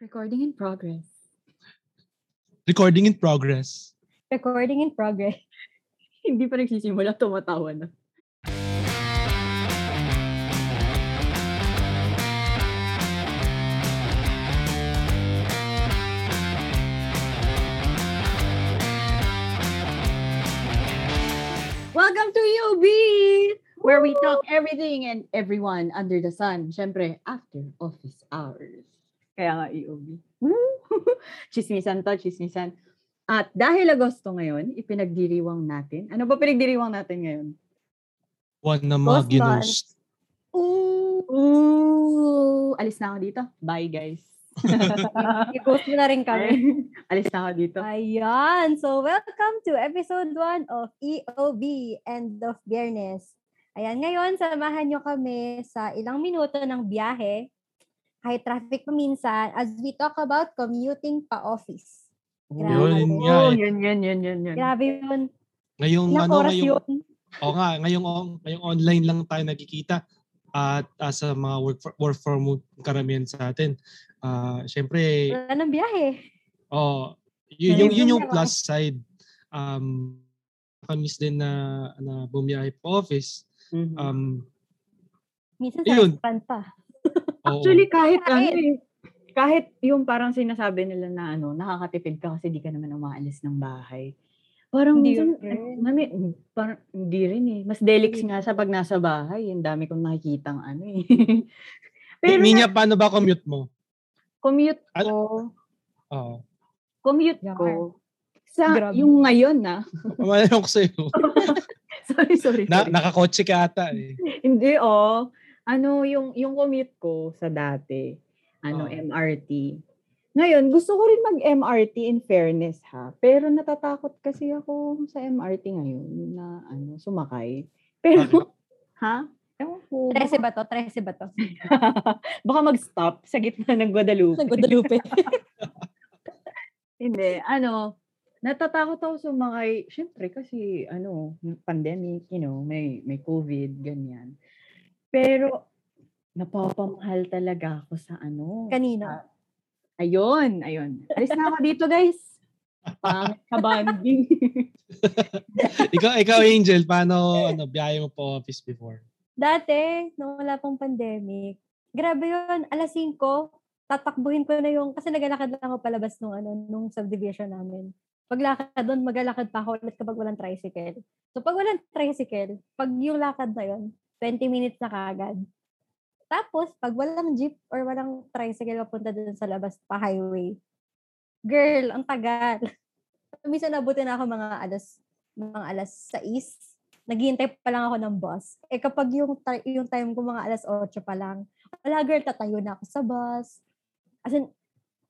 Recording in progress. Recording in progress. Recording in progress. Hindi pa nagsisimula, tumatawa na. Welcome to UB! Where we talk everything and everyone under the sun. Siyempre, after office hours. Kaya nga. Woo! chismisan to, chismisan. At dahil Agosto ngayon, ipinagdiriwang natin. Ano ba pinagdiriwang natin ngayon? One na mga ginost. Ooh! Ooh! Alis na ako dito. Bye, guys. I-post mo na rin kami. Alis na ako dito. Ayan. So, welcome to episode 1 of EOB, End of Biyernes. Ayan, ngayon, samahan nyo kami sa ilang minuto ng biyahe, kahit traffic pa minsan, as we talk about commuting pa office. Grabe. Yun Oh, eh. yun, yun, yun, yun, yun. Grabe yun. Ngayong Ilang ano oras ngayong yun? o nga ngayong on- ngayong online lang tayo nagkikita at uh, sa mga work for, work from home karamihan sa atin. Ah, syempre Wala nang biyahe. oh yun, Yun yung, yun yung plus side. Um kamis din na na bumiyahe po office. Mhm. Um Minsan Yun. sa pa. Actually, kahit ano Kahit- eh, kahit yung parang sinasabi nila na ano, nakakatipid ka kasi di ka naman umaalis ng bahay. Parang Hindi minsan, rin. mami, parang hindi rin eh. Mas delix nga sa pag nasa bahay. Ang dami kong nakikitang ano eh. Pero Minya, paano ba commute mo? commute Ano? ko, Oo. commute Yan. ko, sa Grabe. yung ngayon na, Pamalayo ko sa'yo. sorry, sorry, Na, sorry. nakakotse ka ata eh. Hindi, oh. Ano, yung, yung commute ko sa dati, ano, Oo. MRT. Ngayon, gusto ko rin mag-MRT in fairness ha. Pero natatakot kasi ako sa MRT ngayon na ano, sumakay. Pero, ha? Ewan ko. 13 ba to? 13 ba to? Baka mag-stop sa gitna ng Guadalupe. Sa Guadalupe. Hindi, ano, natatakot ako sumakay. Siyempre kasi, ano, pandemic, you know, may, may COVID, ganyan. Pero, napapamahal talaga ako sa ano. Kanina. Ayun, ayun. Alis na ako dito, guys. Pangit ka banding. ikaw, ikaw Angel, paano ano, biyahe mo po office before? Dati, nung wala pang pandemic, grabe yun, alas 5, tatakbuhin ko na yung, kasi naglalakad lang ako palabas nung, ano, nung subdivision namin. Paglakad doon, maglalakad pa ako ulit kapag walang tricycle. So, pag walang tricycle, pag yung lakad na yun, 20 minutes na kagad. Tapos, pag walang jeep or walang tricycle papunta doon sa labas pa highway, girl, ang tagal. Minsan nabuti na ako mga alas, mga alas 6 naghihintay pa lang ako ng bus. Eh kapag yung, yung time ko mga alas 8 pa lang, wala girl, tatayo na ako sa bus. As in,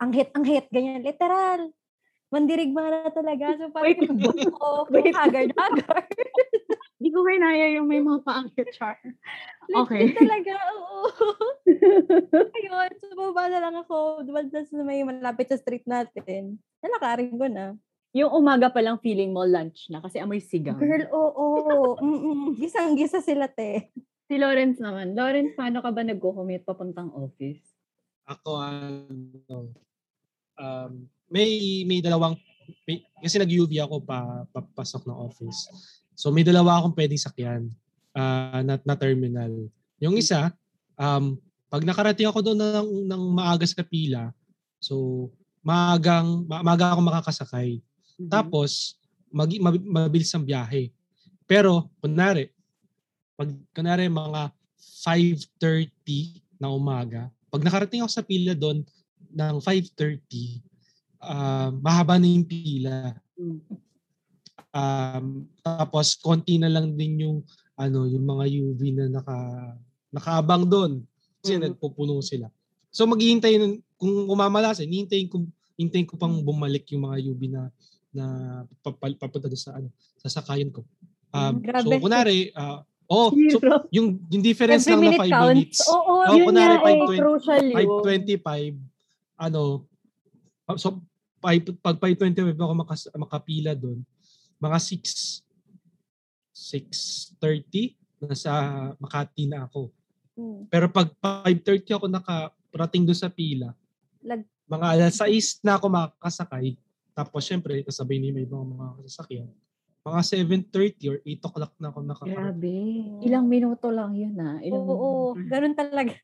ang hit, ang hit, ganyan, literal. Mandirigma na talaga. So parang Wait. yung buhok ko, Wait. Hindi ko kinaya yung may mga paangkit char. Okay. Legit talaga, oo. Ayun, so baba na lang ako. Dumaldas na may malapit sa street natin. Nalakarin ko na. yung umaga pa lang feeling mo lunch na kasi amoy sigaw. Girl, oo. Mm-mm. Gisang-gisa sila, te. Si Lawrence naman. Lawrence, paano ka ba nagko-commute papuntang office? Ako ano um, may may dalawang may, kasi nag-UV ako pa papasok ng office. So may dalawa akong pwedeng sakyan ah, na, na terminal. Yung isa um pag nakarating ako doon ng, ng maaga sa pila, so maagang ma- maaga ako makakasakay. Mm-hmm. Tapos mag, mab- mabilis ang biyahe. Pero kunwari pag kunwari mga 5:30 na umaga, pag nakarating ako sa pila doon ng 5.30, ah, mahaba na yung pila. Mm. Um, tapos, konti na lang din yung, ano, yung mga UV na naka, nakaabang doon. Kasi Mhm. nagpupuno sila. So, maghihintay, kung umamalasin, hihintayin ko, hintayin ko pang bumalik yung mga UV na, na papunta sa, ano, sasakayan ko. Um, Mm, grabe. so, kunwari, ah, oh, so, yung, yung difference Every lang na minute 5 counts. minutes. Oo, Oh, yun kunwari, nga eh, 5:20 crucial yun. 5.25, ano, so, five- pag 5.25 ako makas, makapila doon, mga 6, 6.30, nasa Makati na ako. Mm. Pero pag 5.30 ako nakarating doon sa pila, Lag- mga alas 6 na ako makakasakay. Tapos syempre, kasabay ni may ibang mga sasakyan. Mga 7.30 or 8 o'clock na ako nakakarating. Grabe. Ilang minuto lang yun ah. Ilang Oo, oo. minuto. Ganun talaga.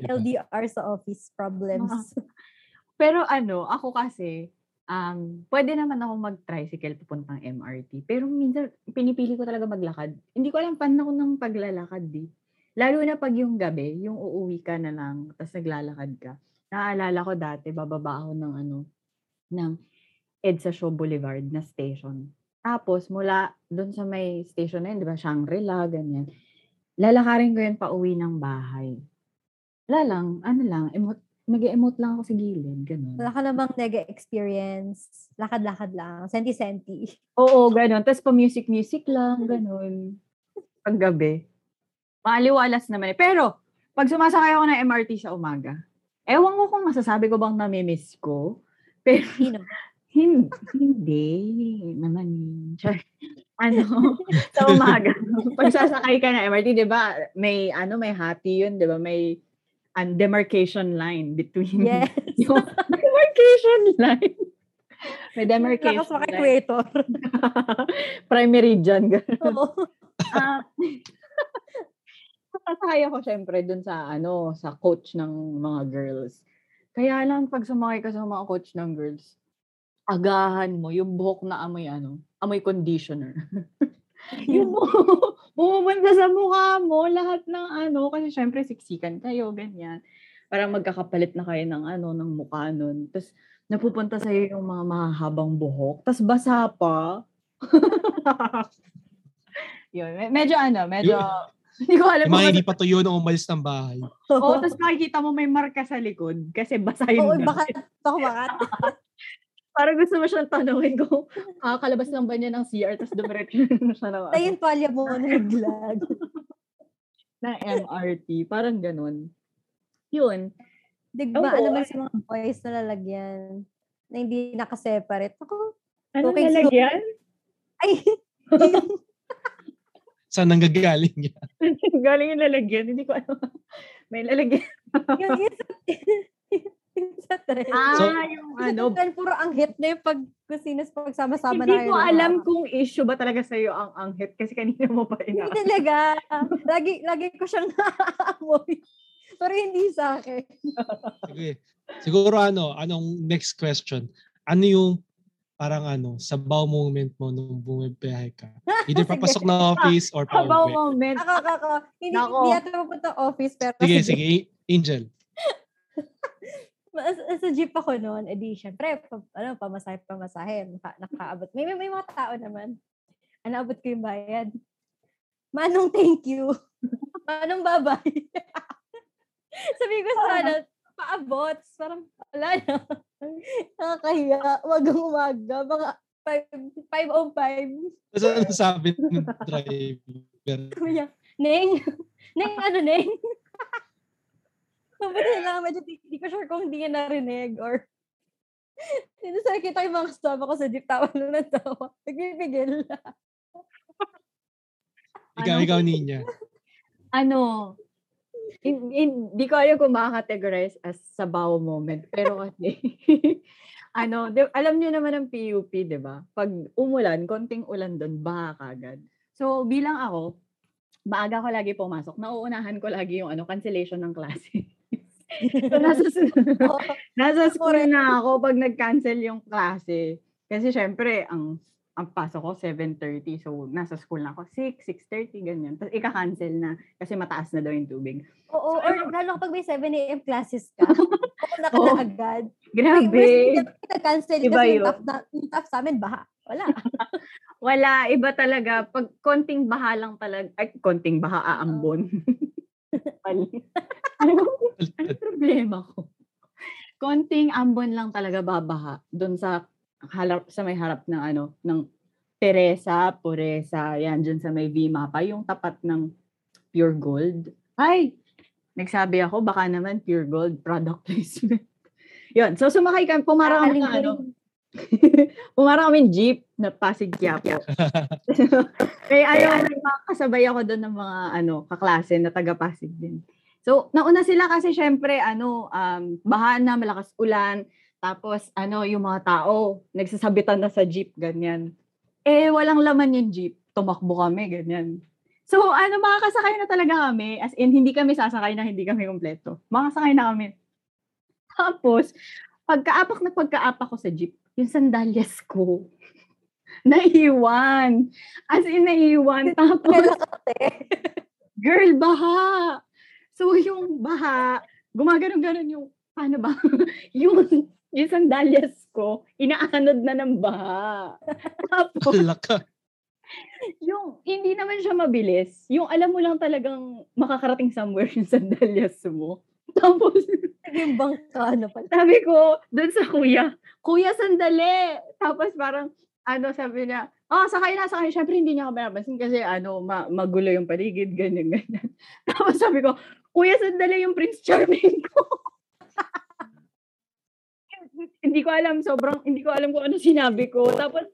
Diba? LDR sa office problems. Pero ano, ako kasi, um, pwede naman ako mag-tricycle papuntang MRT. Pero minsan, pinipili ko talaga maglakad. Hindi ko alam paano ako ng paglalakad di. Lalo na pag yung gabi, yung uuwi ka na lang, tapos naglalakad ka. Naaalala ko dati, bababa ako ng ano, ng EDSA Show Boulevard na station. Tapos, mula doon sa may station na yun, di ba, Shangri-La, ganyan. Lalakarin ko yun pa uwi ng bahay. Wala lang, ano lang, emote, nag-emote lang ako sa gilid, ganun. Wala ka namang nega experience. Lakad-lakad lang. Senti-senti. Oo, ganun. Tapos pa music-music lang, ganun. Pag gabi. Maaliwalas naman eh. Pero, pag sumasakay ako ng MRT sa umaga, ewan ko kung masasabi ko bang namimiss ko. Pero, Sino? hindi. Hindi. Naman. Char. Ano, sa umaga. pag sasakay ka ng MRT, di ba, may, ano, may hati yun, di ba? May an demarcation line between Yes. yung demarcation line. May demarcation Lakas line. equator. Primary dyan. ganun. Oo. Ah, Sasakay ako syempre dun sa ano, sa coach ng mga girls. Kaya lang pag sumakay ka sa mga coach ng girls, agahan mo yung buhok na amoy ano, amoy conditioner. yung buhok, pumupunta sa mukha mo, lahat ng ano, kasi syempre siksikan kayo, ganyan. Parang magkakapalit na kayo ng ano, ng mukha nun. Tapos, napupunta sa'yo yung mga mahahabang buhok. Tapos, basa pa. Yun, me- medyo ano, medyo, hindi ko alam Yung mga hindi pa tuyo nung umalis ng bahay. Oo, tapos makikita mo may marka sa likod kasi basa Oo, yung baka damit. ako bakat. Parang gusto mo siyang tanongin kung kakakalabas lang ba niya ng CR tapos dumiretso na siya ng, Na ano, yung palya mo na naglag. ng MRT. Parang ganun. Yun. Digmaan Oo, naman sa mga boys na lalagyan na hindi nakaseparate. Ako, Ano Okay, so- lalagyan? ay, Saan nanggagaling yan? Galing yung lalagyan. Hindi ko alam. May lalagyan. yung, yung, sa, trend. Ah, So- yung Sa ano. trend, puro ang hit na yung pag kusinas pagsama-sama Hindi na ko alam kung issue ba talaga sa'yo ang anghit kasi kanina mo pa Hindi ina. talaga. Lagi, lagi ko siyang naaamoy. Pero hindi sa akin. Sige. Siguro ano, anong next question? Ano yung parang ano, sabaw moment mo nung bumibiyahe ka? Either Sige. papasok na office or pa About uwi. moment. Ako, ako, ako. Hindi, Nako. hindi ata mapunta office, pero Sige, sa sige. Angel. Sa, sa jeep ako noon, edi syempre, pa, ano, pamasahe, pamasahe. Naka, nakaabot. May, may, may mga tao naman. Ano, abot ko yung bayad. Manong thank you. Manong babay. Sabi ko sa ano, paabot. Parang, wala na. Nakakahiya. Wagang umaga. Baka 5.05. Tapos ano sabi ng driver? Kuya, Neng, Neng, ano, Neng? Mabuti na lang, medyo di, di ko sure kung hindi niya narinig or hindi sa nakita yung mga kasama ko sa jeep, tawa lang ng tawa. Nagpipigil na. Ikaw, Ano? ikaw, Ninya. ano, hin- hindi ko alam kung makategorize as sabaw moment. Pero kasi, ano, di- alam niyo naman ang PUP, di ba? Pag umulan, konting ulan doon, baha kagad. So, bilang ako, maaga ko lagi pumasok. Nauunahan ko lagi yung ano, cancellation ng klase. So, nasa, Oo. nasa school na ako pag nag-cancel yung klase. Kasi syempre, ang ang pasok ko 7.30. So, nasa school na ako 6, 6.30, ganyan. Tapos ika-cancel na kasi mataas na daw yung tubig. Oo, or lalo kapag may 7 a.m. classes ka, oo, naka Oo. na agad. Grabe. Nag-cancel Iba kasi yun. yung tough, na, yung tough sa amin, baha. Wala. Wala, iba talaga. Pag konting baha lang talaga, ay, konting baha aambon. Mali. ano, ano problema ko? Konting ambon lang talaga babaha doon sa halap sa may harap ng ano ng Teresa, Puresa, yan dyan sa may V mapa, yung tapat ng Pure Gold. Ay, nagsabi ako baka naman Pure Gold product placement. Yun, so sumakay ka, pumarang Kakaling ko ano. Pumarang kami jeep na Pasig Quiapo. Kaya ayaw may mga kasabay ako doon ng mga ano, kaklase na taga Pasig din. So nauna sila kasi syempre, ano, um, baha na, malakas ulan, tapos, ano, yung mga tao, nagsasabitan na sa jeep, ganyan. Eh, walang laman yung jeep. Tumakbo kami, ganyan. So, ano, makakasakay na talaga kami. As in, hindi kami sasakay na hindi kami kompleto. Makasakay na kami. Tapos, pagkaapak na pagkaapak ko sa jeep, yung sandalyas ko, naiwan. As in, naiwan. Tapos, girl, baha. So, yung baha, gumaganon-ganon yung, paano ba? yung, yung sandalyas ko, inaanod na ng baha. Tapos, Laka. yung hindi naman siya mabilis. Yung alam mo lang talagang makakarating somewhere yung sandalyas mo. Tapos, Yung bangka na pala. sabi ko, dun sa kuya, kuya, sandali. Tapos parang, ano, sabi niya, ah, sakay na, sakay. Siyempre, hindi niya ako pinapansin kasi, ano, ma- magulo yung paligid, ganyan, ganyan. Tapos sabi ko, kuya, sandali yung Prince Charming ko. hindi ko alam, sobrang, hindi ko alam kung ano sinabi ko. Tapos,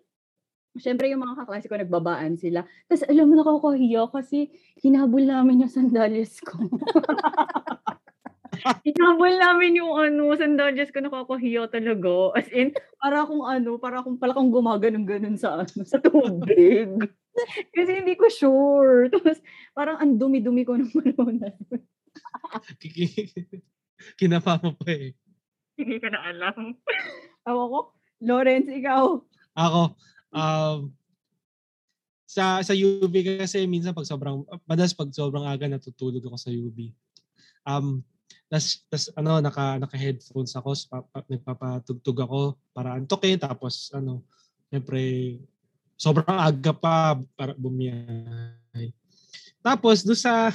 Siyempre, yung mga kaklase ko, nagbabaan sila. Tapos, alam mo, nakakahiya kasi hinabol namin yung sandalyas ko. hinabol namin yung ano, sandalyas ko, nakakahiya talaga. As in, para akong ano, para akong pala kang gumaganon-ganon sa ano, sa tubig. kasi hindi ko sure. Tapos, parang ang dumi-dumi ko ng yun. Kinapa mo pa eh. Hindi ko na alam. Ako ko, Lawrence, ikaw. Ako, um, sa sa UB kasi minsan pag sobrang madalas pag sobrang aga natutulog ako sa UB. Um tas, tas ano naka naka headphones ako so, pa, pa, nagpapatugtog ako para antokin tapos ano syempre sobrang aga pa para bumiyahe. Tapos do sa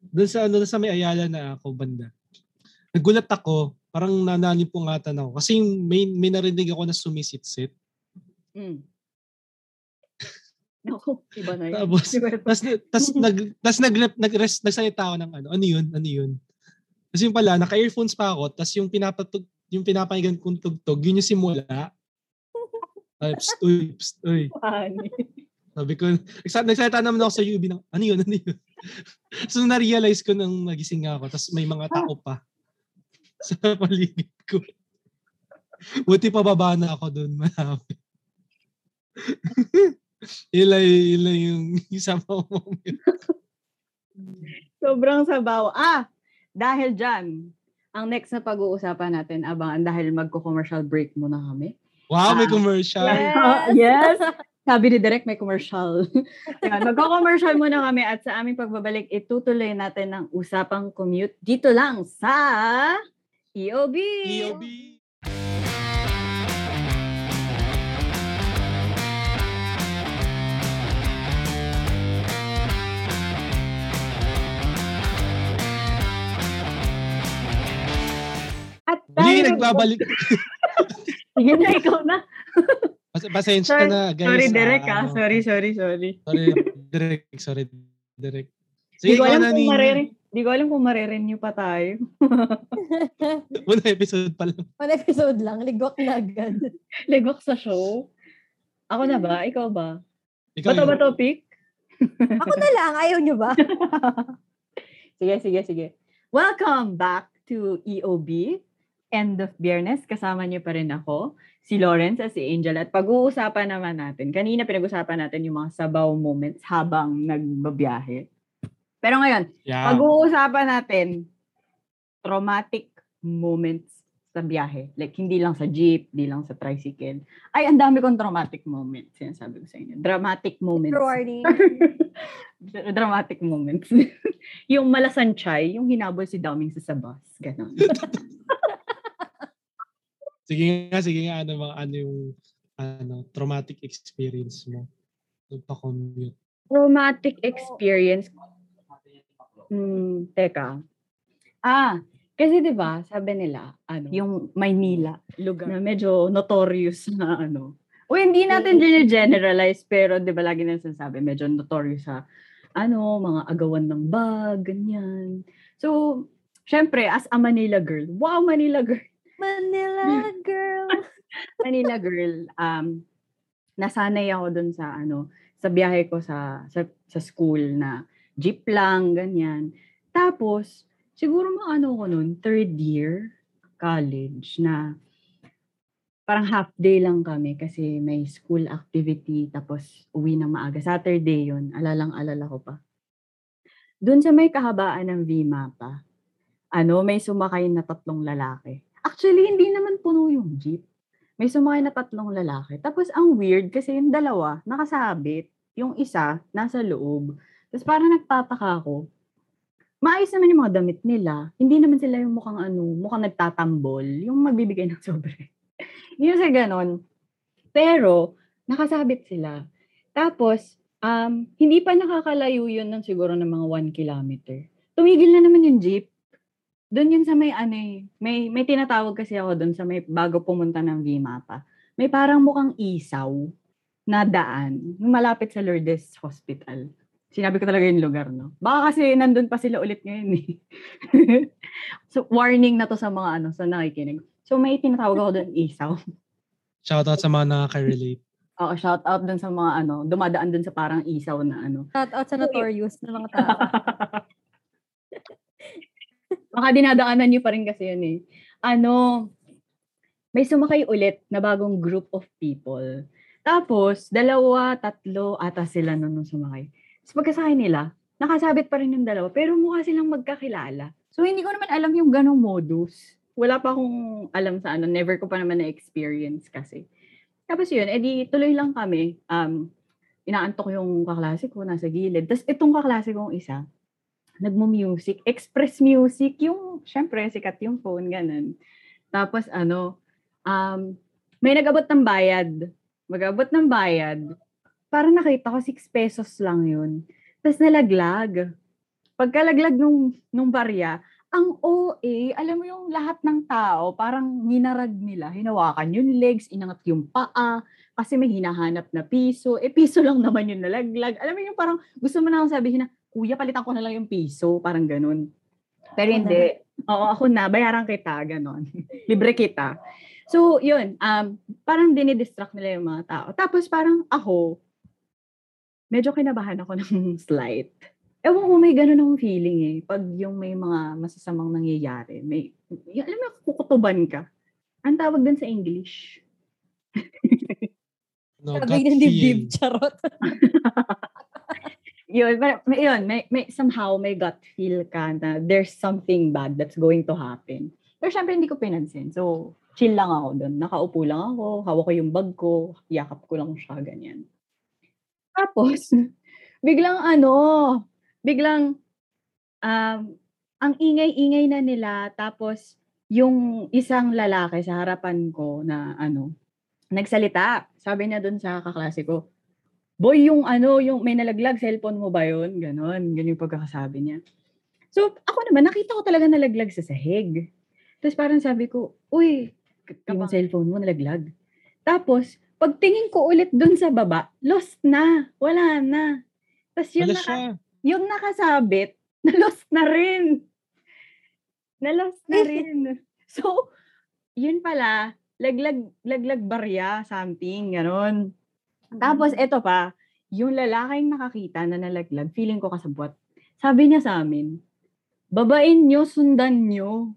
do sa ano doon sa may Ayala na ako banda. Nagulat ako, parang nananipungatan ako kasi may may narinig ako na sumisitsit. Mm. Naku, iba na yun. Tapos, tas, tas, nag, tas nag, nag, nagsalita ako ng ano, ano yun, ano yun. Kasi yung pala, naka-earphones pa ako, tas yung pinapatug, yung pinapakinggan kong tugtog, yun yung simula. Ay, pst, uy, pst, uy. Funny. Sabi ko, nagsa- nagsalita naman ako sa UB ng, ano yun, ano yun. so, na-realize ko nang nagising ako, tas may mga tao pa sa paligid ko. Buti pa baba na ako doon, malapit. ila, ila yung isang moment. Sobrang sabaw. Ah, dahil dyan, ang next na pag-uusapan natin, abangan dahil magko-commercial break muna kami. Wow, may Ah, commercial. Yes. Ah, yes! Sabi ni Direk, may commercial. Yan, magko-commercial muna kami at sa aming pagbabalik, itutuloy natin ang usapang commute dito lang sa EOB. EOB. At dahil- nagbabalik. Sige na, ikaw na. Pas- Pasensya Sorry, na, guys. sorry, Direk, Ah, ano, Sorry, sorry, sorry. Sorry, Direk. Sorry, Direk. Di Sige, ko ikaw alam na, kung marere- Di ko alam kung marirenew pa tayo. Una episode pa lang. One episode lang, ligwak na agad. Legok sa show. Ako na ba? Ikaw ba? Ikaw Bato yun. ba topic? Ako na lang, ayaw nyo ba? sige, sige, sige. Welcome back to EOB. End of Biyernes. Kasama niyo pa rin ako, si Lawrence at si Angel. At pag-uusapan naman natin, kanina pinag-usapan natin yung mga sabaw moments habang nagbabiyahe. Pero ngayon, Yeah. pag-uusapan natin traumatic moments sa biyahe. Like, hindi lang sa jeep, hindi lang sa tricycle. Ay, ang dami kong traumatic moments. Sinasabi ko sa inyo. Dramatic moments. Dramatic moments. yung malasanchay, yung hinabol si Daming sa sabas. Ganon. Sige nga, sige nga, ano, mga, ano yung ano, traumatic experience mo? Nagpa-commute. Traumatic experience. Hmm, teka. Ah, kasi 'di ba, sabi nila, ano, yung Maynila, lugar na medyo notorious na ano. O hindi natin generalize pero 'di ba lagi na sinasabi, medyo notorious sa ano, mga agawan ng bag, ganyan. So, syempre, as a Manila girl, wow, Manila girl, Manila girl. Manila girl, um, nasanay ako dun sa ano, sa biyahe ko sa sa, sa school na jeep lang, ganyan. Tapos, siguro mga ano ko nun, third year college na parang half day lang kami kasi may school activity tapos uwi ng maaga. Saturday yun, alalang alala ko pa. Doon sa may kahabaan ng VMAPA, ano, may sumakay na tatlong lalaki. Actually, hindi naman puno yung jeep. May sumakay na tatlong lalaki. Tapos ang weird kasi yung dalawa, nakasabit. Yung isa, nasa loob. Tapos parang nagtataka ako. Maayos naman yung mga damit nila. Hindi naman sila yung mukhang ano, mukhang nagtatambol. Yung magbibigay ng sobre. Yung sa ganon. Pero, nakasabit sila. Tapos, um, hindi pa nakakalayo yun ng siguro ng mga one kilometer. Tumigil na naman yung jeep. Doon yun sa may ano eh, may, may tinatawag kasi ako doon sa may bago pumunta ng VMAPA. May parang mukhang isaw na daan. Yung malapit sa Lourdes Hospital. Sinabi ko talaga yung lugar, no? Baka kasi nandun pa sila ulit ngayon eh. so, warning na to sa mga ano, sa nakikinig. So, may tinatawag ako doon isaw. Shoutout sa mga nakaka-relate. Oo, shout out dun sa mga ano, dumadaan dun sa parang isaw na ano. Shout out sa notorious na mga tao. Baka dinadaanan niyo pa rin kasi yun eh. Ano, may sumakay ulit na bagong group of people. Tapos, dalawa, tatlo, ata sila nun nung sumakay. Tapos pagkasakay nila, nakasabit pa rin yung dalawa, pero mukha silang magkakilala. So, hindi ko naman alam yung ganong modus. Wala pa akong alam sa ano, never ko pa naman na-experience kasi. Tapos yun, edi tuloy lang kami. Um, inaantok yung kaklase ko, nasa gilid. Tapos itong kaklase kong isa, nagmo-music, express music, yung, syempre, sikat yung phone, ganun. Tapos ano, um, may nag-abot ng bayad. Mag-abot ng bayad. Parang nakita ko, 6 pesos lang yun. Tapos nalaglag. Pagkalaglag nung, nung barya, ang OA, alam mo yung lahat ng tao, parang ninarag nila, hinawakan yung legs, inangat yung paa, kasi may hinahanap na piso. Eh, piso lang naman yung nalaglag. Alam mo yung parang, gusto mo na akong sabihin na, kuya, palitan ko na lang yung piso, parang ganun. Pero hindi. Oo, ako na, bayaran kita, ganun. Libre kita. So, yun, um, parang dinidistract nila yung mga tao. Tapos parang ako, medyo kinabahan ako ng slight. Ewan ko, may ganun akong feeling eh. Pag yung may mga masasamang nangyayari, may, yung, alam mo, kukutuban ka. Ang tawag din sa English. No, Sabi gut ng dibdib, charot. yun, may, yun, may, may, somehow may gut feel ka na there's something bad that's going to happen. Pero syempre hindi ko pinansin. So, chill lang ako doon. Nakaupo lang ako, hawak ko yung bag ko, yakap ko lang siya, ganyan. Tapos, biglang ano, biglang, um, ang ingay-ingay na nila, tapos, yung isang lalaki sa harapan ko na ano, nagsalita. Sabi niya doon sa kaklase ko, Boy, yung ano, yung may nalaglag, cellphone mo ba yun? Ganon, ganun yung pagkakasabi niya. So, ako naman, nakita ko talaga nalaglag sa sahig. Tapos parang sabi ko, uy, yung cellphone mo nalaglag. Tapos, pagtingin ko ulit dun sa baba, lost na. Wala na. Tapos yung, naka, yung nakasabit, na lost na rin. Na lost na rin. So, yun pala, laglag, laglag barya, something, ganon. Tapos, eto pa, yung lalaking nakakita na nalaglag, feeling ko kasabwat. Sabi niya sa amin, babain nyo, sundan nyo.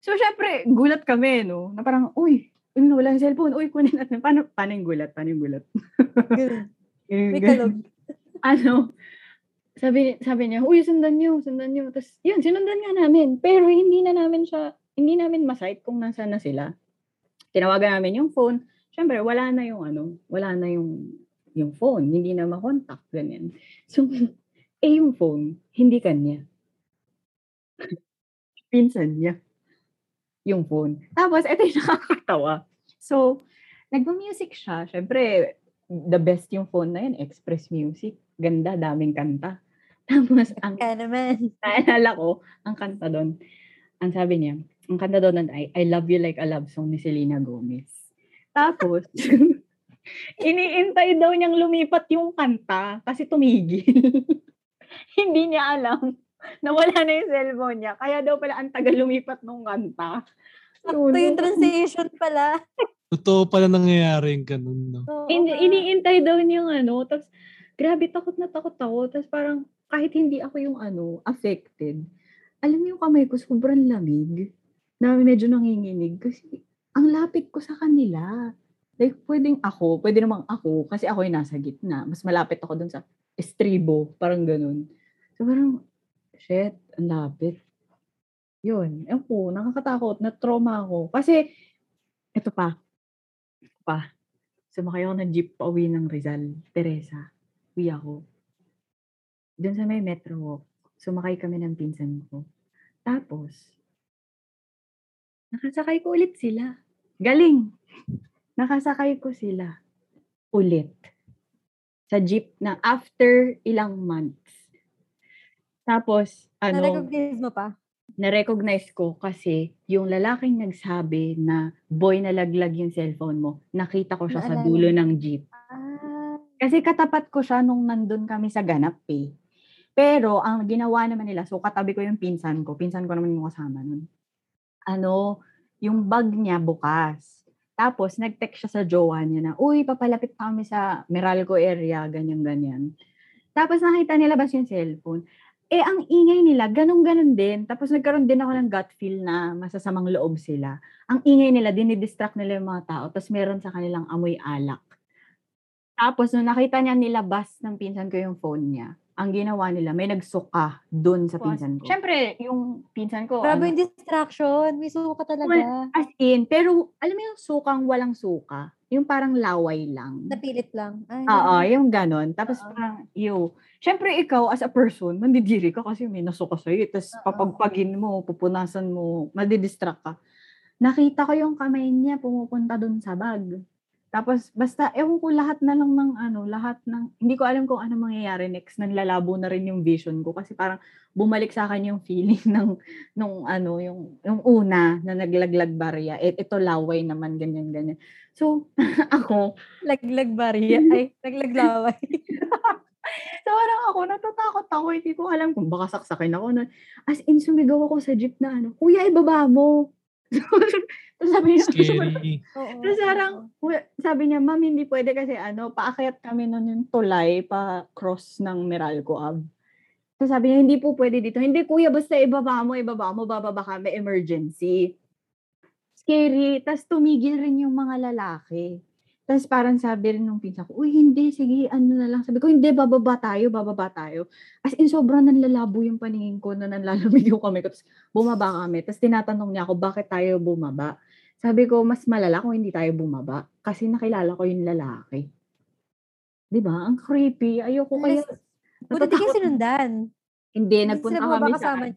So, syempre, gulat kami, no? Na parang, uy, uy, wala yung cellphone. Uy, kunin natin. Paano, paano yung gulat? Paano yung gulat? May kalog. ano, sabi, sabi niya, uy, sundan niyo, sundan niyo. Tapos, yun, sinundan nga namin. Pero hindi na namin siya, hindi namin masight kung nasaan na sila. Tinawagan namin yung phone. Siyempre, wala na yung ano, wala na yung, yung phone. Hindi na makontak, ganyan. So, eh yung phone, hindi kanya. Pinsan niya. Yung phone. Tapos, eto yung nakakatawa. So, nagma-music siya. Siyempre, the best yung phone na yun, Express Music. Ganda, daming kanta. Tapos, ang Kaya naman. naalala ko, ang kanta doon, ang sabi niya, ang kanta doon ay, I Love You Like a Love Song ni Selena Gomez. Tapos, iniintay daw niyang lumipat yung kanta kasi tumigil. Hindi niya alam na wala na yung cellphone niya. Kaya daw pala ang tagal lumipat nung kanta. Sakto yung translation pala. Totoo pala nangyayari yung ganun, no? Oo nga. iniintay daw niyang ano, tapos grabe takot na takot ako. Tapos parang kahit hindi ako yung ano, affected, alam mo yung kamay ko, sobrang lamig. Na medyo nanginginig. Kasi, ang lapit ko sa kanila. Like, pwedeng ako, pwede namang ako, kasi ako yung nasa gitna. Mas malapit ako dun sa estribo, parang ganun. So, parang, shit, ang lapit. Yun, ewan ko, nakakatakot, na-trauma ako. Kasi, ito pa, ito pa, sumakay ako ng jeep pa uwi ng Rizal, Teresa. Uwi ako. Doon sa may Metro Walk, sumakay kami ng pinsan ko. Tapos, nakasakay ko ulit sila. Galing! Nakasakay ko sila ulit sa jeep na after ilang months. Tapos, ano, Na-recognize mo pa? na-recognize ko kasi yung lalaking nagsabi na boy nalaglag yung cellphone mo, nakita ko siya sa Naalala dulo mo. ng jeep. Ah, Kasi katapat ko siya nung nandun kami sa ganap eh. Pero ang ginawa naman nila, so katabi ko yung pinsan ko, pinsan ko naman yung kasama nun. Ano, yung bag niya bukas. Tapos nag-text siya sa jowa niya na, uy, papalapit pa kami sa Meralco area, ganyan-ganyan. Tapos nakita nila ba yung cellphone? Eh, ang ingay nila, ganun-ganun din. Tapos nagkaroon din ako ng gut feel na masasamang loob sila. Ang ingay nila, dinidistract nila yung mga tao. Tapos meron sa kanilang amoy alak. Tapos nung nakita niya nilabas ng pinsan ko yung phone niya, ang ginawa nila, may nagsuka doon sa pinsan ko. Siyempre, yung pinsan ko, grabe ano, yung distraction. May suka talaga. as in, pero alam mo yung sukang walang suka? Yung parang laway lang. Napilit lang. Ay, Oo, yung ganon. Tapos Oo. parang, yo. Siyempre, ikaw as a person, mandidiri ka kasi may nasuka sa'yo. Tapos Oo. papagpagin mo, pupunasan mo, madidistract ka. Nakita ko yung kamay niya pumupunta dun sa bag. Tapos, basta, ewan ko lahat na lang ng ano, lahat ng, hindi ko alam kung ano mangyayari next. Nanlalabo na rin yung vision ko. Kasi parang bumalik sa akin yung feeling ng, nung ano, yung, yung una na naglaglag barya. Et, ito laway naman, ganyan, ganyan. So, ako, Laglag barya. Ay, laglag laway. So, parang ako, natatakot ako. Hindi ko alam kung baka saksakin ako. nun. As in, sumigaw ako sa jeep na ano, Kuya, ibaba mo. Tapos sabi niya, Scary. Tapos parang, sabi niya, ma'am, hindi pwede kasi ano, paakyat kami nun yung tulay, pa cross ng Meralco Ave. Tapos sabi niya, hindi po pwede dito. Hindi, kuya, basta ibaba mo, ibaba mo, bababa kami, emergency. Scary. Tapos tumigil rin yung mga lalaki. Tapos parang sabi rin nung pinsan ko, uy, hindi, sige, ano na lang. Sabi ko, hindi, bababa tayo, bababa tayo. As in, sobrang nanlalabo yung paningin ko na nanlalamig yung kamay ko. Tapos bumaba kami. Tapos tinatanong niya ako, bakit tayo bumaba? Sabi ko, mas malala kung hindi tayo bumaba. Kasi nakilala ko yung lalaki. 'Di ba Ang creepy. Ayoko kaya. Buti di kayo sinundan. Hindi, Hindi nagpunta kami sa niyo.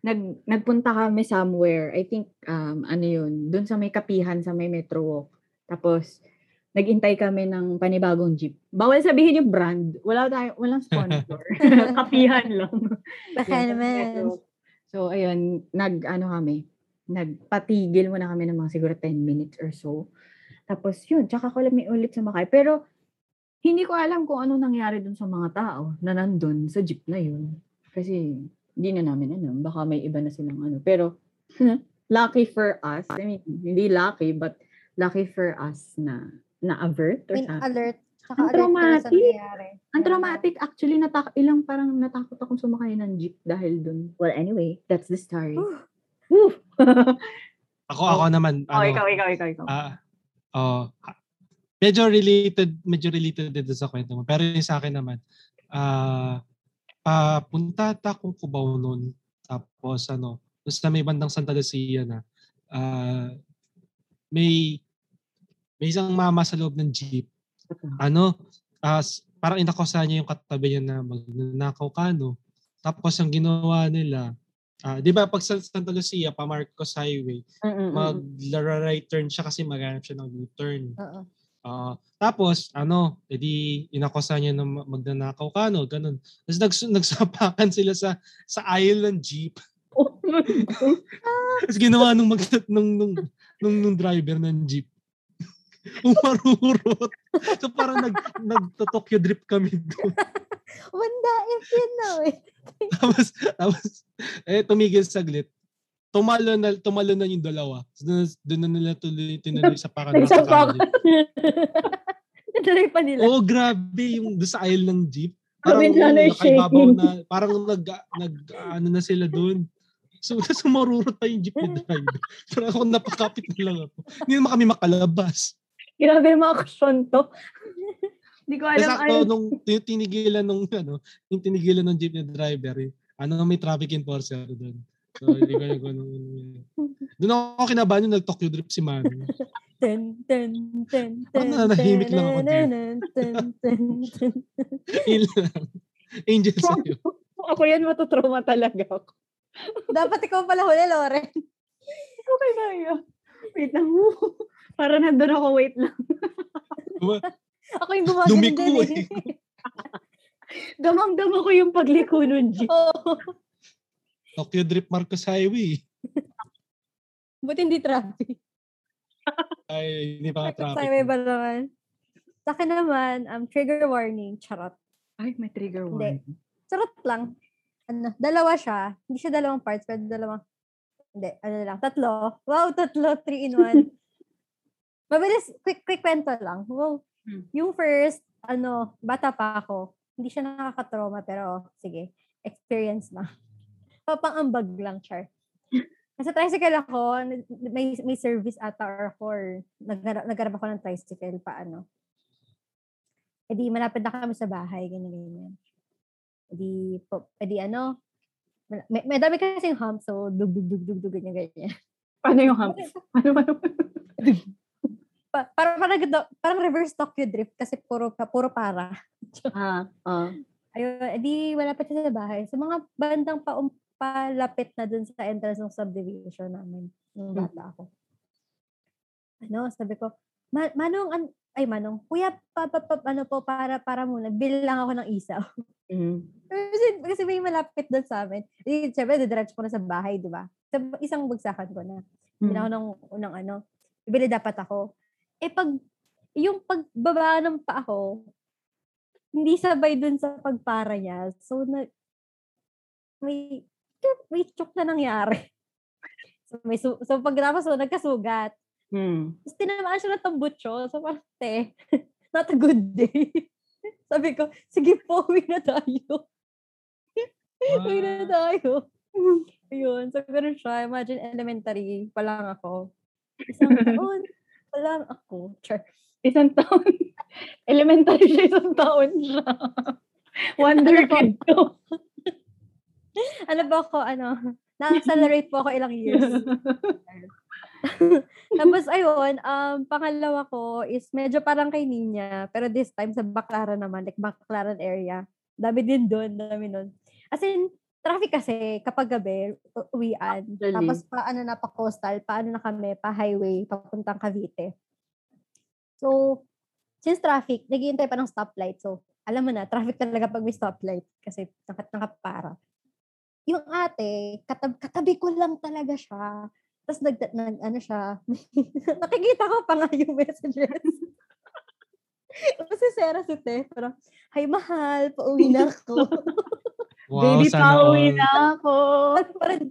nag nagpunta kami somewhere. I think um ano 'yun, doon sa may kapihan sa may Metro Walk. Tapos nagintay kami ng panibagong jeep. Bawal sabihin yung brand. Wala tayo, walang sponsor. kapihan lang. Baka Yun, sa naman. So ayun, nag ano kami, nagpatigil muna kami ng mga siguro 10 minutes or so. Tapos yun, tsaka ko lang may ulit sumakay. Pero hindi ko alam kung ano nangyari dun sa mga tao na nandun sa jeep na yun. Kasi hindi na namin alam. Baka may iba na silang ano. Pero lucky for us, I mean, hindi lucky, but lucky for us na na-avert or something. alert. Saka Ang traumatic. Ang traumatic, actually, natak ilang parang natakot akong sumakay ng jeep dahil dun. Well, anyway, that's the story. Woo! Ako, ako naman, oh, ano, ikaw, ikaw, ikaw, ikaw. ah, oh, medyo related, medyo related din sa kwento mo. Pero yung sa akin naman, ah, papunta ta akong Cubao noon. Tapos ano, na may bandang Santa Lucia na, ah, may, may isang mama sa loob ng jeep. Ano, as parang inakosa niya yung katabi niya na magnanakaw ka, no? Tapos ang ginawa nila, ah, di ba pag sa Santa Lucia, pa Marcos Highway, Mm-mm-mm. mag-right turn siya kasi maghanap siya ng U-turn. Ah, tapos, ano, edi inakosa niya na ma- magnanakaw ka, no? Ganun. Tapos nags- nagsapakan sila sa sa aisle ng jeep. Oh. Tapos ginawa nung, mag, nung, nung, nung, nung driver ng jeep. Umarurot. so parang nag, nagto-Tokyo drip kami doon. Wanda, if yun na eh. tapos, tapos, eh, tumigil saglit. Tumalo na, tumalo na yung dalawa. So, doon, doon na nila tuloy, tinuloy sa pakan. Nagsapakan. Natuloy pa nila. Oo, oh, grabe yung doon sa aisle ng jeep. Parang na, na nakaibabaw na, parang nag, nag, ano na sila doon. So, sumarurot pa yung jeepney driver. Pero ako napakapit na lang ako. Hindi naman kami makalabas. Grabe yung mga kusyon to. Hindi ko alam. sakto, Ay, nung tinigilan nung, ano, yung tinigilan ng jeepney driver, eh, ano, may traffic enforcer doon. So, hindi ko yung ano, Doon ako kinabahan yung nag-Tokyo Drift si Manu. Ten, ten, ten, ten, nananahimik lang ako ten, ten, ten, ten. Lang. Angel sa'yo. ako yan, matutrauma talaga ako. Dapat ikaw pala huli, Loren. Okay na yun. Wait lang. Para nandun ako, wait lang. Ako yung gumagano Lumiko din eh. eh. Damang-dama ko yung pagliko nun, G. Oo. Tokyo Drift Marcos Highway. Buti hindi traffic. Ay, hindi pa nga Sa traffic. highway ba naman? Sa akin naman, um, trigger warning, charot. Ay, may trigger Hindi. warning. Charot lang. Ano, dalawa siya. Hindi siya dalawang parts, pero dalawang, hindi, ano lang, tatlo. Wow, tatlo, three in one. Mabilis, quick, quick kwento lang. Wow. Hmm. Yung first, ano, bata pa ako. Hindi siya nakakatrauma, pero sige, experience na. Papang-ambag lang, char. Nasa tricycle ako, may, may service ata or ako, or naggarap, naggarap ako ng tricycle, paano. E di, malapit na kami sa bahay, ganyan, ganyan. E di, po, e di ano, may, may dami kasing hump, so dug, dug, dug, dug, dug, ganyan, ganyan. Paano yung hump? Paano, paano? Pa, parang, parang, parang, reverse Tokyo drift kasi puro, pa- puro para. ah, ah. Ayun, edi malapit na sa bahay. Sa mga bandang pa, palapit na dun sa entrance ng subdivision namin nung Hmm. bata ako. Ano, sabi ko, Ma- Manong, an- ay Manong, kuya, pa, pa, pa- ano po, para, para muna, bill lang ako ng isaw. Mm. kasi, kasi may malapit doon sa amin. Di, syempre, didiretso ko na sa bahay, di ba? Sa isang bagsakan ko na. Bili ako ng unang ano. Bili dapat ako. Eh pag, yung pagbaba ng pa ako, hindi sabay dun sa pagpara niya. So, na, may, may chok na nangyari. So, may su- so pagkatapos so, nagkasugat. Mm. Tapos tinamaan siya ng tambutso. So, parang, te, not a good day. Sabi ko, sige po, uwi na tayo. uwi na tayo. Ayun. So, ganun siya. Imagine, elementary pa lang ako. Isang taon pa lang ako. Char. Isang taon. Elementary siya, isang taon siya. Wonder Ano kid to. Ano ba ako, ano, na-accelerate po ako ilang years. Tapos, ayun, um, pangalawa ko is medyo parang kay Ninya, pero this time sa Baclaran naman, like Baclaran area. Dami din doon, dami nun. As in, traffic kasi kapag gabi, uwian. Actually. Tapos pa, ano na, pa coastal, paano na kami, pa highway, papuntang Cavite. So, since traffic, naghihintay pa ng stoplight. So, alam mo na, traffic talaga pag may stoplight kasi nakat nakapara. Yung ate, katab katabi ko lang talaga siya. Tapos nag, nag ano siya, nakikita ko pa nga yung messages. Kasi Sarah si Te, parang, Hi mahal, pauwi na ako. Wow, Baby, sana pauwi na ako. Tapos parang,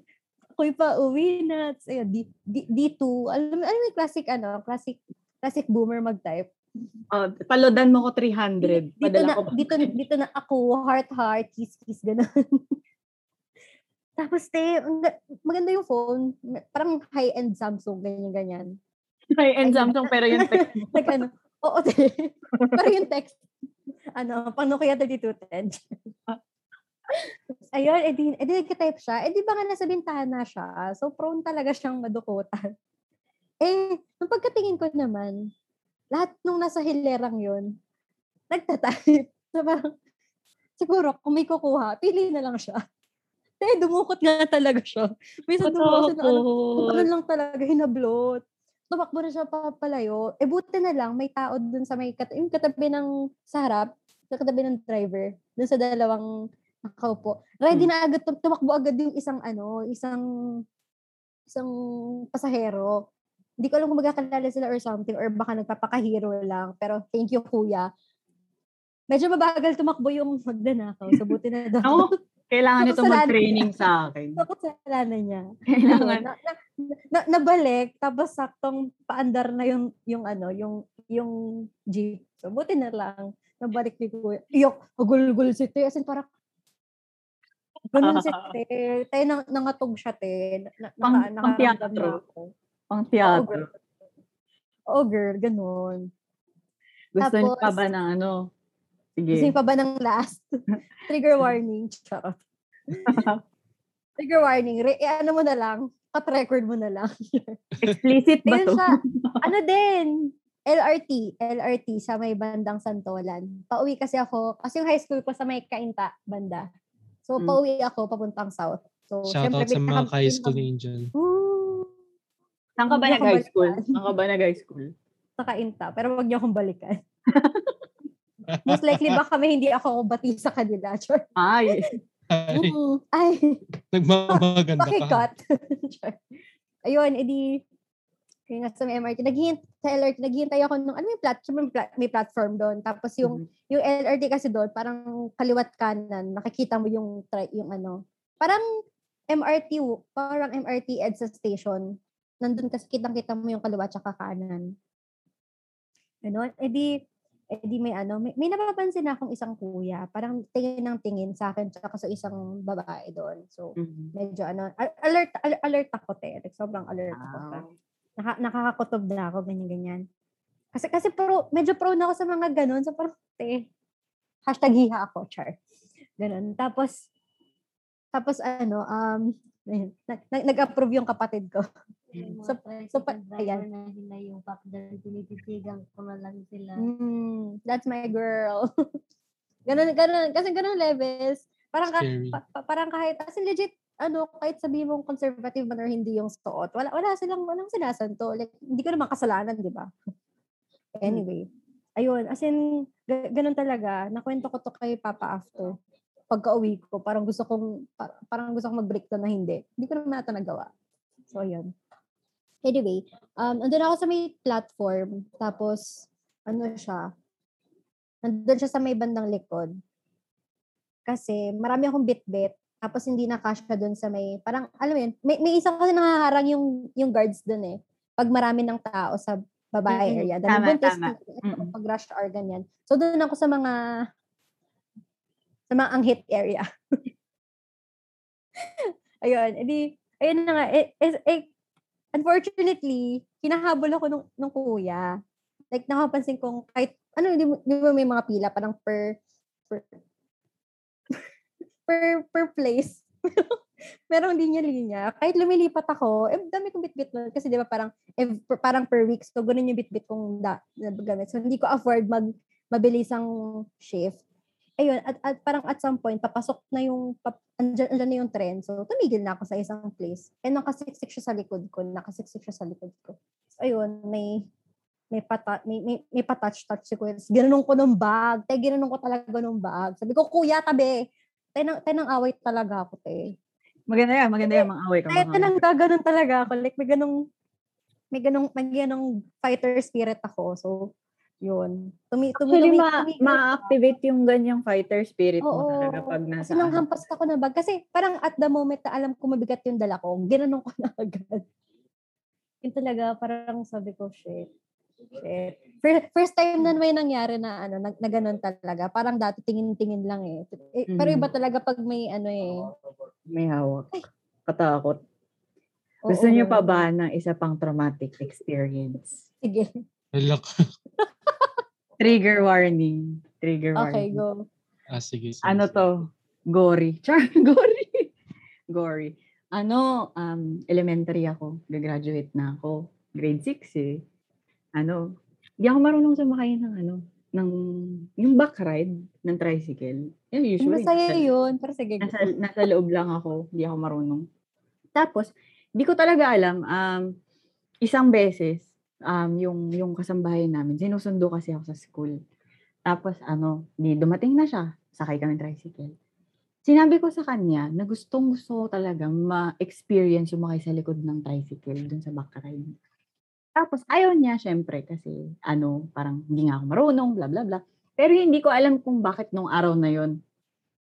ako'y pauwi na. Tapos, ayun, D, D, D2. Alam mo, ano yung classic, ano, classic, classic boomer mag-type. Oh, palodan mo ko 300. Dito Padala na, ko dito, dito na ako, heart, heart, kiss, kiss, gano'n. Tapos, te, maganda yung phone. Parang high-end Samsung, ganyan-ganyan. May end Samsung pero yung text mo. Like ano, oo, te. Pero yung text, ano, pang Nokia 3210. Ayun, edi, edi nagka-type siya. Edi ba nga nasa bintahan na siya? So, prone talaga siyang madukutan. Eh, nung pagkatingin ko naman, lahat nung nasa hilerang yun, nagtatype. So, parang, siguro, kung may kukuha, pili na lang siya. Eh, dumukot nga talaga siya. Minsan dumukot na ano, ano lang talaga, hinablot. Tumakbo na siya papalayo. Eh, buti na lang, may tao dun sa may, kat- yung katabi ng, sa harap, sa katabi ng driver, dun sa dalawang nakaupo. Ready Hmm. na agad, tum- tumakbo agad yung isang, ano, isang, isang pasahero. Hindi ko alam kung magkakalala sila or something, or baka nagpapakahiro lang. Pero, thank you, kuya. Medyo mabagal tumakbo yung magdanakaw. So, buti na daw. Ako, kailangan nito mag-training sa akin. Ako kasalanan niya. Kailangan. na, na, na, nabalik tapos saktong paandar na yung yung ano yung yung jeep so buti na lang nabalik ni kuya iyok agul-gul si Te as in parang Ganun si te. Tayo nang, nangatog siya, te. Na, Pang- naka, pang teatro. na. Pang Oo, teatro. girl. Oo, girl. Ganun. Gusto niyo pa Tapos- ba ng ano? Gusto Sige. niyo pa ba ng last? Trigger warning. Charot. Trigger warning. Re, eh, ano mo na lang. Cut record mo na lang. Explicit ba to? siya. ano din, LRT, LRT sa may bandang Santolan. Pauwi kasi ako, kasi yung high school ko sa may Kainta banda. So, Mm. pauwi ako papuntang south. So, Shoutout syempre, sa mga high school ni Angel. Woo! Saan ka ba nag-high school? Saan ka ba nag-high school? Sa Kainta. Pero wag niyo akong balikan. Most likely ba kami hindi ako bati sa kanila. Sure. Ay, Ay, Mm, Ay, nagmamaganda ka. Sure. Ayun, edi, kaya nga sa MRT, naghihint, sa LRT, naghihintay ako nung, ano may platform, may, plat, may platform doon. Tapos yung, yung LRT kasi doon, parang kaliwat kanan, nakikita mo yung, tri- yung ano, parang MRT, parang MRT EDSA station. Nandun kasi kitang-kita mo yung kaliwat tsaka kanan. Ano, edi, edi may ano, may, may napapansin akong isang kuya, parang tingin ng tingin sa akin tsaka sa isang babae doon. So, Mhm. medyo ano, al- alert, al- alert ako te. Like, sobrang alert ako. Ah. Naka, nakakakutob na ako, ganyan-ganyan. Kasi, kasi pro, medyo pro na ako sa mga ganun. So, parang, te, hashtag hiha ako, char. Ganun. Tapos, tapos ano, um, ayun, nag, nag, nag-approve yung kapatid ko. So, so, pa, ayan. na sila yung pakdan, tinititigan ko na lang sila. Mm, that's my girl. ganun, ganun, kasi ganun levels. Parang, ka, pa- pa- parang kahit, as in legit, ano, kahit sabihin mong conservative man or hindi yung suot, wala, wala silang, walang sinasanto. Like, hindi ko naman kasalanan, di ba? Anyway, ayun, as in, ga- ganun talaga, nakwento ko to kay Papa after. Pagka uwi ko, parang gusto kong, pa- parang gusto kong mag-break to na hindi. Hindi ko naman ata nagawa. So, ayun. Anyway, um, andun ako sa may platform, tapos, ano siya, nandun siya sa may bandang likod. Kasi, marami akong bit-bit, tapos hindi na kasya doon sa may, parang, alam mo yun, may, may isa kasi nangaharang yung, yung guards doon eh. Pag marami ng tao sa babae Mm, area. tama, Dahil buntis, tama. na- Mm. pag rush hour, ganyan. So, doon ako sa mga, sa mga anghit area. ayun, edi, ayun na nga, eh, eh, eh, unfortunately, hinahabol ako nung, nung kuya. Like, nakapansin kong kahit, ano, di, di ba may mga pila, parang per, per, per, per place. Merong linya-linya. Kahit lumilipat ako, eh, dami kong bit-bit nun. Kasi di ba parang, eh, parang per week, so ganun yung bit-bit kong da, na gamit. So, hindi ko afford mag, mabilisang shift. Ayun, at, at parang at some point, papasok na yung, pap, andyan, andyan na yung trend. So, tumigil na ako sa isang place. And nakasiksik siya sa likod ko. Nakasiksik siya sa likod ko. So, ayun, may, may pata, may, may, may patouch-touch si Kuya. Ginanong ko ng bag. Tay, ginanong ko talaga ng bag. Sabi ko, kuya, tabi. Tay, nang, tay, nang away talaga ako, te. Maganda yan, maganda yan, mga away ka. Tay, tay, nang gaganon talaga ako. Like, may ganong, may ganong, may ganong fighter spirit ako. So, yun. Tumi, tumi, Actually, tumi, ma- tumigil ma-activate yung ganyang fighter spirit mo Oo. talaga pag nasa Kasi nang hampas ako na bag. Kasi parang at the moment na alam ko mabigat yung dala ko, ginanong ko na agad. Yun talaga, parang sabi ko, shit. Shit. First, first time na may nangyari na ano, na, na ganun talaga. Parang dati tingin-tingin lang eh. eh Pero Mhm. iba talaga pag may ano eh. may hawak. Katakot. Gusto Oo. niyo pa ba ng isa pang traumatic experience? Sige. Look. Trigger warning. Trigger Okay, warning. go. Ah, sige, sige. Ano sige. to? Gory. Char, gory. gory. Ano, um, elementary ako. Gagraduate na ako. Grade 6 eh. Ano, di ako marunong sumakay ng ano, ng, yung back ride ng tricycle. Yung usually. Masaya nasa- yun. Pero sige, nasa, nasa loob lang ako. Di ako marunong. Tapos, di ko talaga alam, um, isang beses, um, yung, yung kasambahay namin, sinusundo kasi ako sa school. Tapos, ano, di dumating na siya. Sakay kami tricycle. Sinabi ko sa kanya na gustong gusto talagang ma-experience yung makay sa likod ng tricycle dun sa back ride. Tapos, ayaw niya, syempre, kasi, ano, parang hindi nga ako marunong, bla bla bla. Pero hindi ko alam kung bakit nung araw na yon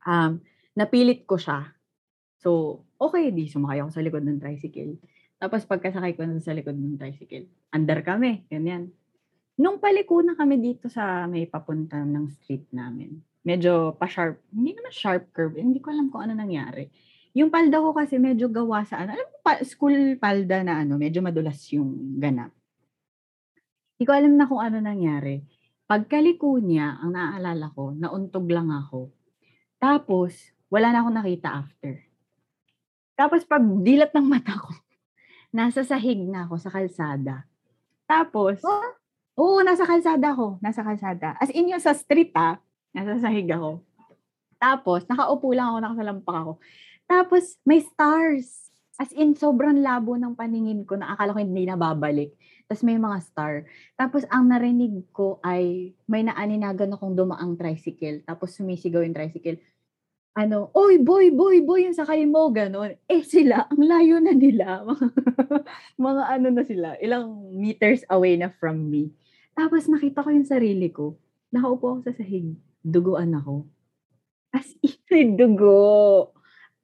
um, napilit ko siya. So, okay, di sumakay ako sa likod ng tricycle. Tapos pagkasakay ko na sa likod ng tricycle, under kami, ganyan. Nung paliko na kami dito sa may papunta ng street namin, medyo pa-sharp. Hindi naman sharp curve. Hindi ko alam kung ano nangyari. Yung palda ko kasi medyo gawa sa ano. Alam mo, pa, school palda na ano, medyo madulas yung ganap. Hindi ko alam na kung ano nangyari. Pagkaliko niya, ang naaalala ko, nauntog lang ako. Tapos, wala na akong nakita after. Tapos, pag dilat ng mata ko, nasa sahig na ako sa kalsada. Tapos, Ah? oo, nasa kalsada ako. Nasa kalsada. As in yung sa street ah, nasa sahig ako. Tapos, nakaupo lang ako, nakasalampak ako. Tapos, may stars. As in, sobrang labo ng paningin ko na akala ko hindi na babalik. Tapos may mga star. Tapos ang narinig ko ay may naaninagan akong dumaang tricycle. Tapos sumisigaw yung tricycle. Ano, oy, boy, boy, boy, yung sakay mo, ganon. Eh sila, ang layo na nila. Mga, ano na sila, ilang meters away na from me. Tapos nakita ko yung sarili ko. Nakaupo ako sa sahig. Duguan ako. As in, dugo.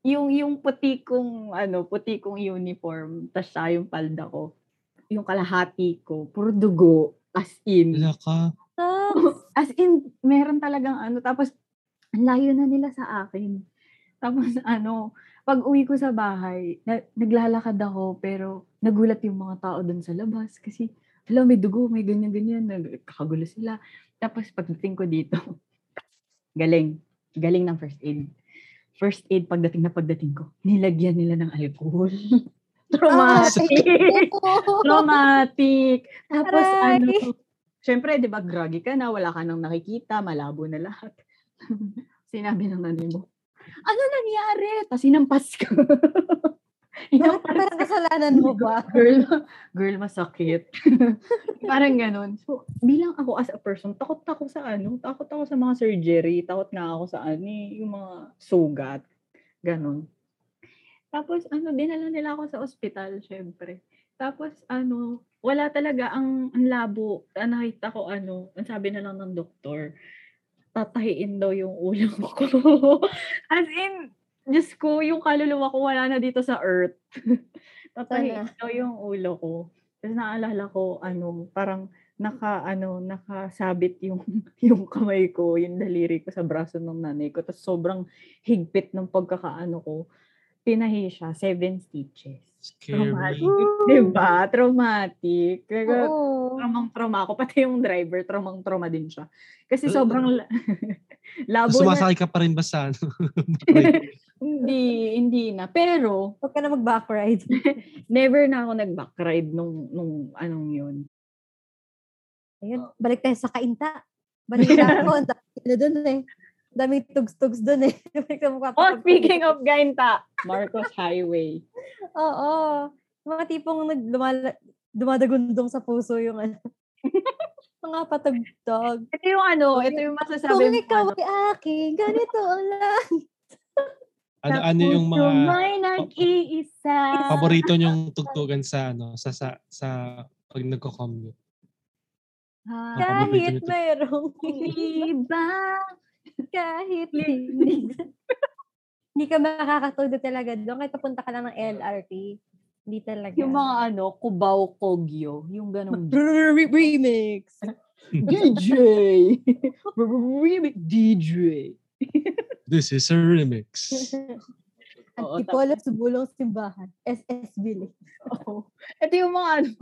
Yung, yung puti kong, ano, puti kong uniform, tas siya yung palda ko. Yung kalahati ko, puro dugo. As in. Wala ka. Sucks. As in, meron talagang ano. Tapos, ang layo na nila sa akin. Tapos, ano, pag uwi ko sa bahay, na, naglalakad ako, pero nagulat yung mga tao doon sa labas. Kasi, hala, may dugo, may ganyan-ganyan. Nagkakagulo sila. Tapos, pagdating ko dito, galing. Galing ng first aid. First aid, pagdating na pagdating ko, nilagyan nila ng alcohol. Traumatic. Traumatic. Tapos Aray. ano, syempre, di ba, groggy ka na, wala ka nang nakikita, malabo na lahat. Sinabi ng nanay mo, ano nangyari? Tapos sinampas ka. Bakit parang ka. kasalanan mo ba? Girl, girl, masakit. Parang ganun. So, bilang ako as a person, takot ako sa ano, takot ako sa mga surgery, takot nga ako sa ano, yung mga sugat. Ganun. Tapos, ano, dinala nila ako sa ospital, syempre. Tapos, ano, wala talaga ang, ang labo. Nakita ko, ano, ang sabi na lang ng doktor, tatahiin daw yung ulo ko. As in, Diyos ko, yung kaluluwa ko wala na dito sa earth. tatahiin Sana. daw yung ulo ko. Tapos naalala ko, ano, parang naka, ano, nakasabit yung, yung kamay ko, yung daliri ko sa braso ng nanay ko. Tapos sobrang higpit ng pagkakaano ko. Tinahi siya, seven stitches. Traumatic. Scary. Diba? Traumatic. Kaya, Oo. Tramang trauma ako. Pati yung driver, tramang trauma din siya. Kasi sobrang la- labo na. Sumasakay ka pa rin ba sa ano? Hindi, hindi na. Pero, Huwag ka na mag-back ride. never na ako nag-back ride nung, nung anong yun. Ayun, balik tayo sa kainta. Balik. Ang dami na dun eh. Ang daming tugs-tugs dun eh. Oh, speaking of Gainta, Marcos Highway. Oo. Mga tipong nag dumadagundong sa puso yung ano. mga patugtog. Ito yung ano, ito yung masasabi Kung mo. ikaw ano, ay akin, ganito lang. ano, ano yung mga nag-iisa. paborito nyong tugtugan sa ano sa sa sa pag nagko-commute? Ah, Ang Kahit merong Iba. Kahit hindi. hindi ka makakatulog talaga doon. Kahit papunta ka lang ng LRT. Hindi talaga. Yung mga ano, Cubao Kogyo. Yung ganong remix. DJ. Remix DJ. This is a remix. Oo, Antipolo, subulong simbahan. SS Village. Oo. Ito yung mga ano,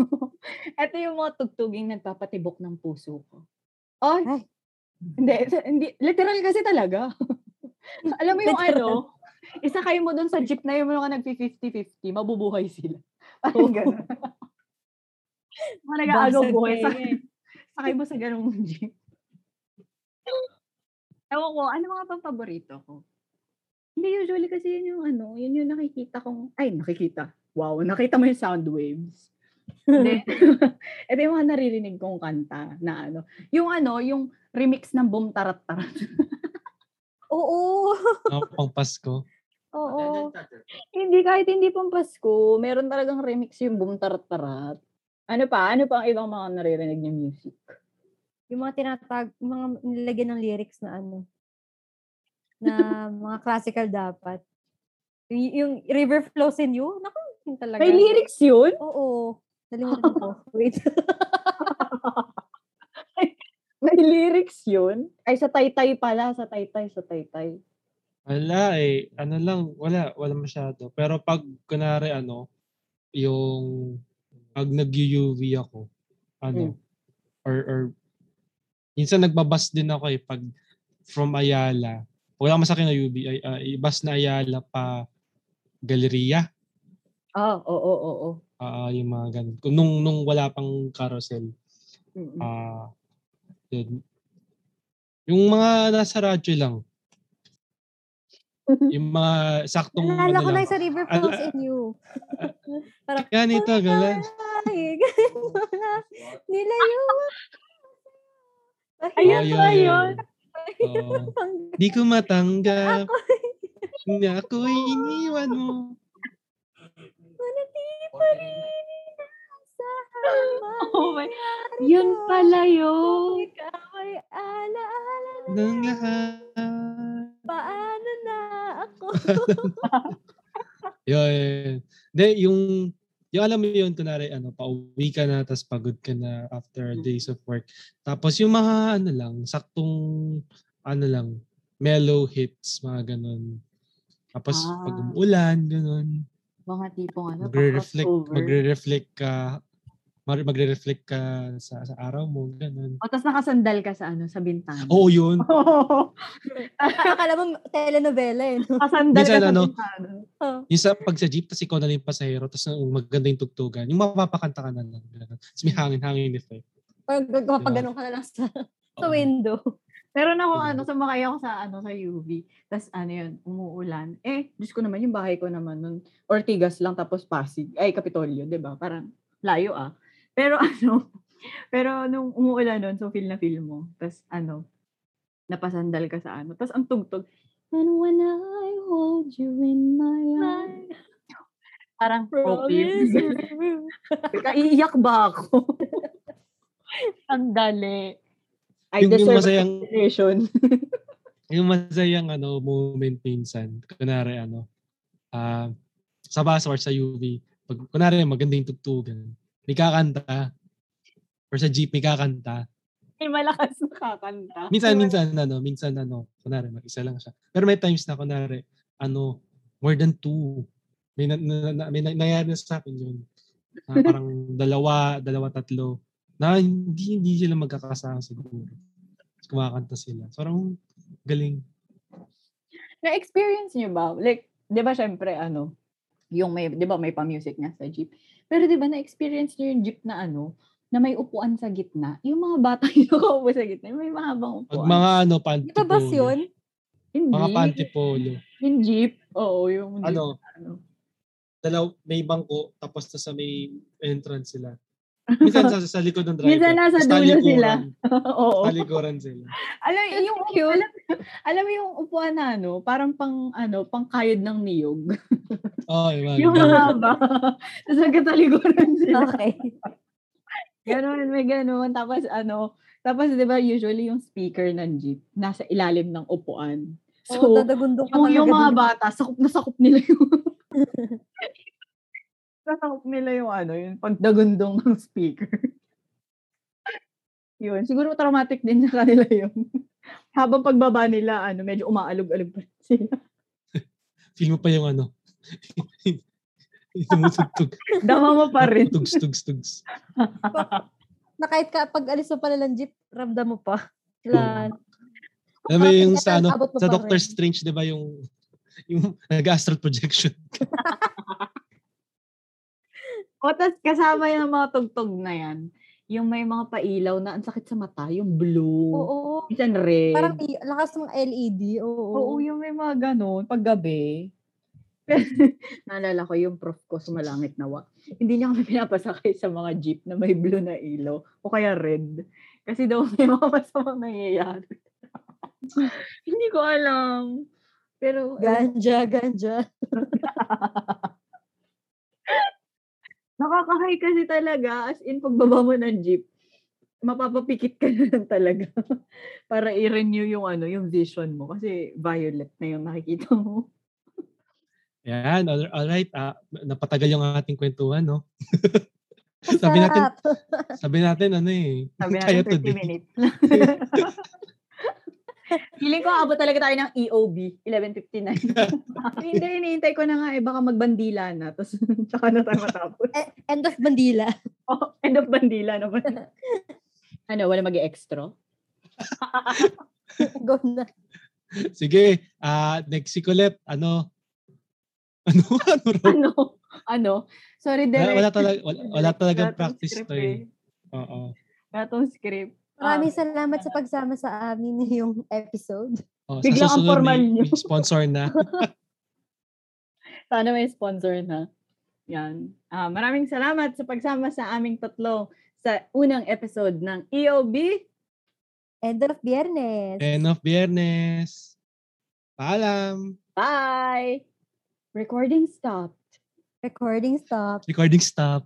ito yung mga tugtuging nagpapatibok ng puso ko. Oh, Ay. hindi, hindi, literal kasi talaga. Alam mo yung Literal. ano, isa kayo mo dun sa jeep na yung mga nag-50-50, mabubuhay sila. Parang gano'n. mga nag-aagaw buhay. Sa, eh. sakay mo sa ganong jeep. Ewan ko, ano mga pang paborito ko? Hindi, usually kasi yun yung ano, yun yung nakikita kong, ay, nakikita. Wow, nakita mo yung sound waves. Hindi. Ito yung mga naririnig kong kanta na ano. Yung ano, yung remix ng Boom Tarat Tarat. Oo. Ang pang Pasko. Oo. hindi, kahit hindi pang Pasko, meron talagang remix yung Boom Tarat Tarat. Ano pa? Ano pa ang ibang mga naririnig niya music? Yung mga tinatag, mga nilagyan ng lyrics na ano, na mga classical dapat. Yung, yung River Flows in You, naku, yun talaga. May lyrics yun? Oo. Nalimutan ko. Wait. May lyrics yun? Ay, sa taytay pala. Sa taytay, sa taytay. Wala eh. Ano lang, wala. Wala masyado. Pero pag, kunwari ano, yung, pag nag-UV ako, ano, or, or, minsan nagbabas din ako eh, pag from Ayala, wala man sa akin na UV, ay, ah, ibas na Ayala pa Galeria. Ah, oo, oo, oo. Ah, yung mga ganun. Kung Nung, nung wala pang carousel. Ah, yun. Yung mga nasa radyo lang. yung mga saktong Naalala ano ko na sa River Flows Ala- in You. Parang, Ganito, galan. ay, ganun wala. Nilayo. Ayun Oh, ba yun? Oo. Di ko matanggap na ako'y iniwan mo. Manatili sa hama. Oh my, yun pala yun. Ikaw ay alaala na. ng lahat. Paano na ako? Yun. Hindi, yung, yung alam mo yun, kunwari, ano, pauwi ka na, tapos pagod ka na after Mm. days of work. Tapos yung mga, ano lang, saktong, ano lang, mellow hits, mga ganun. Tapos pag Ah. umuulan, ganun, Mga tipong ano, magre-reflect, magre-reflect ka, magre-reflect ka sa, sa araw mo, ganun. O, tapos nakasandal ka sa ano, sa bintana. Oo, yun. Akala mo telenovela eh. no? Nakasandal Minsan ka sa ano, bintana. Oh. Yung sa pag sa jeep, tapos ikaw na lang yung pasahero, tapos ang maganda yung tugtugan. Yung mapapakanta ka na lang. Tapos may hangin-hangin effect. Pag kapag Diba? ka na lang sa, sa window. Meron ako Mm. ano, sumakay ako sa ano sa UV. Tapos ano yun, umuulan. Eh, Diyos ko naman, yung bahay ko naman nun, Ortigas lang tapos Pasig. Ay, Kapitolyo, 'di ba? Parang layo ah. Pero ano, pero nung umuulan nun, so feel na feel mo. Tapos ano, napasandal ka sa ano. Tapos ang tugtog, And when I hold you in my arms. Parang, okay. Teka, iiyak ba ako? ang dali. I Yung- yung deserve masayang- consideration. yung masayang ano, moment minsan. Kunwari ano, ah sa bus or sa UV, pag, kunwari maganda yung tugtugan, may kakanta. Or sa jeep, may kakanta. May malakas na kakanta. Minsan, minsan, ano, minsan, ano, kunwari, mag-isa lang siya. Pero may times na, kunwari, ano, more than two. May, na, na, na- may na- nangyari na sa akin yun. Na parang dalawa, dalawa, tatlo. Na hindi, hindi sila magkakasama siguro. Kumakanta sila. So, parang galing. Na-experience niyo ba? Like, di ba syempre, ano, yung may, di ba may pa-music nga sa jeep. Pero di ba na-experience niyo yung jeep na ano, na may upuan sa gitna? Yung mga bata yung nakaupo sa gitna, may mahabang Pag upuan. mga ano, Di ba bus pantipolo. yun? Hindi. Mga pantipolo. Yung jeep. Oo, yung jeep. Ano, ano. dalaw, may bangko, tapos sa may entrance sila. Minsan sa, sa likod ng driver. Minsan nasa dulo sila. Oo. Talikuran sila. Alam, yung, cute. alam, alam mo yung upuan na ano, parang pang, ano, pang kayod ng niyog. Oh, yung, yung mahaba. Tapos nagkatalikuran sila. Okay. Ganon, may ganon. Tapos ano, tapos di ba usually yung speaker ng jeep, nasa ilalim ng upuan. So, So, dadagundong ka yung, yung mga bata, sakop na sakop nila yung nasakop nila yung ano, yung pagdagundong ng speaker. yun, siguro traumatic din sa kanila yun. Habang pagbaba nila, ano, medyo umaalog-alog pa rin sila. Feel mo pa yung ano. Tumutugtog. Dama mo pa rin. Tugs, tugs, tugs. Na kahit ka, pag alis mo pala ng jeep, ramdam mo pa. Sila, Alam mo yung sa, ano, sa Doctor rin. Strange, di ba yung yung nag-astral projection. O, tas kasama yung mga tugtog na yan. Yung may mga pailaw na ang sakit sa mata, yung blue. oo. Minsan red. Parang lakas ng LED. Oo. Oo, yung may mga ganun, paggabi. Naalala ko yung prof ko sumalangit nawa. Hindi niya kami pinapasakay sa mga jeep na may blue na ilaw o kaya red. Kasi daw may mga masamang nangyayari. Hindi ko alam. Pero ewan Ganja, ganja. Nakakahay kasi talaga, as in pagbaba mo ng jeep, mapapapikit ka na lang talaga para i-renew yung ano, yung vision mo kasi violet na yung nakikita mo. Yan, all, all right. Ah, napatagal yung ating kwentuhan, no? Sabi natin, sabi natin ano eh. Sabi natin 30 today. minutes. Feeling ko abot talaga tayo ng EOB, 11.59. Hindi, iniintay ko na nga eh, baka magbandila na. Tapos, tsaka na tayo matapos. E- End of bandila. Oh, end of bandila naman. ano, wala mag extra Go na. Sige, ah next week ulit, ano? Ano? Ano? Ano? Ano? Sorry, Wala, direct. wala talaga, wala, wala talagang Wala practice script to eh. Oo. Wala tong script. Maraming Ah, salamat sa pagsama sa amin yung episode. Oh, Biglang ang susunod formal niyo. sponsor na. Sana may sponsor na. Yan. Ah, maraming salamat sa pagsama sa aming tatlo sa unang episode ng EOB. End of biyernes. End of Biyernes. Paalam. Bye! Recording stopped. Recording stop. Recording stop.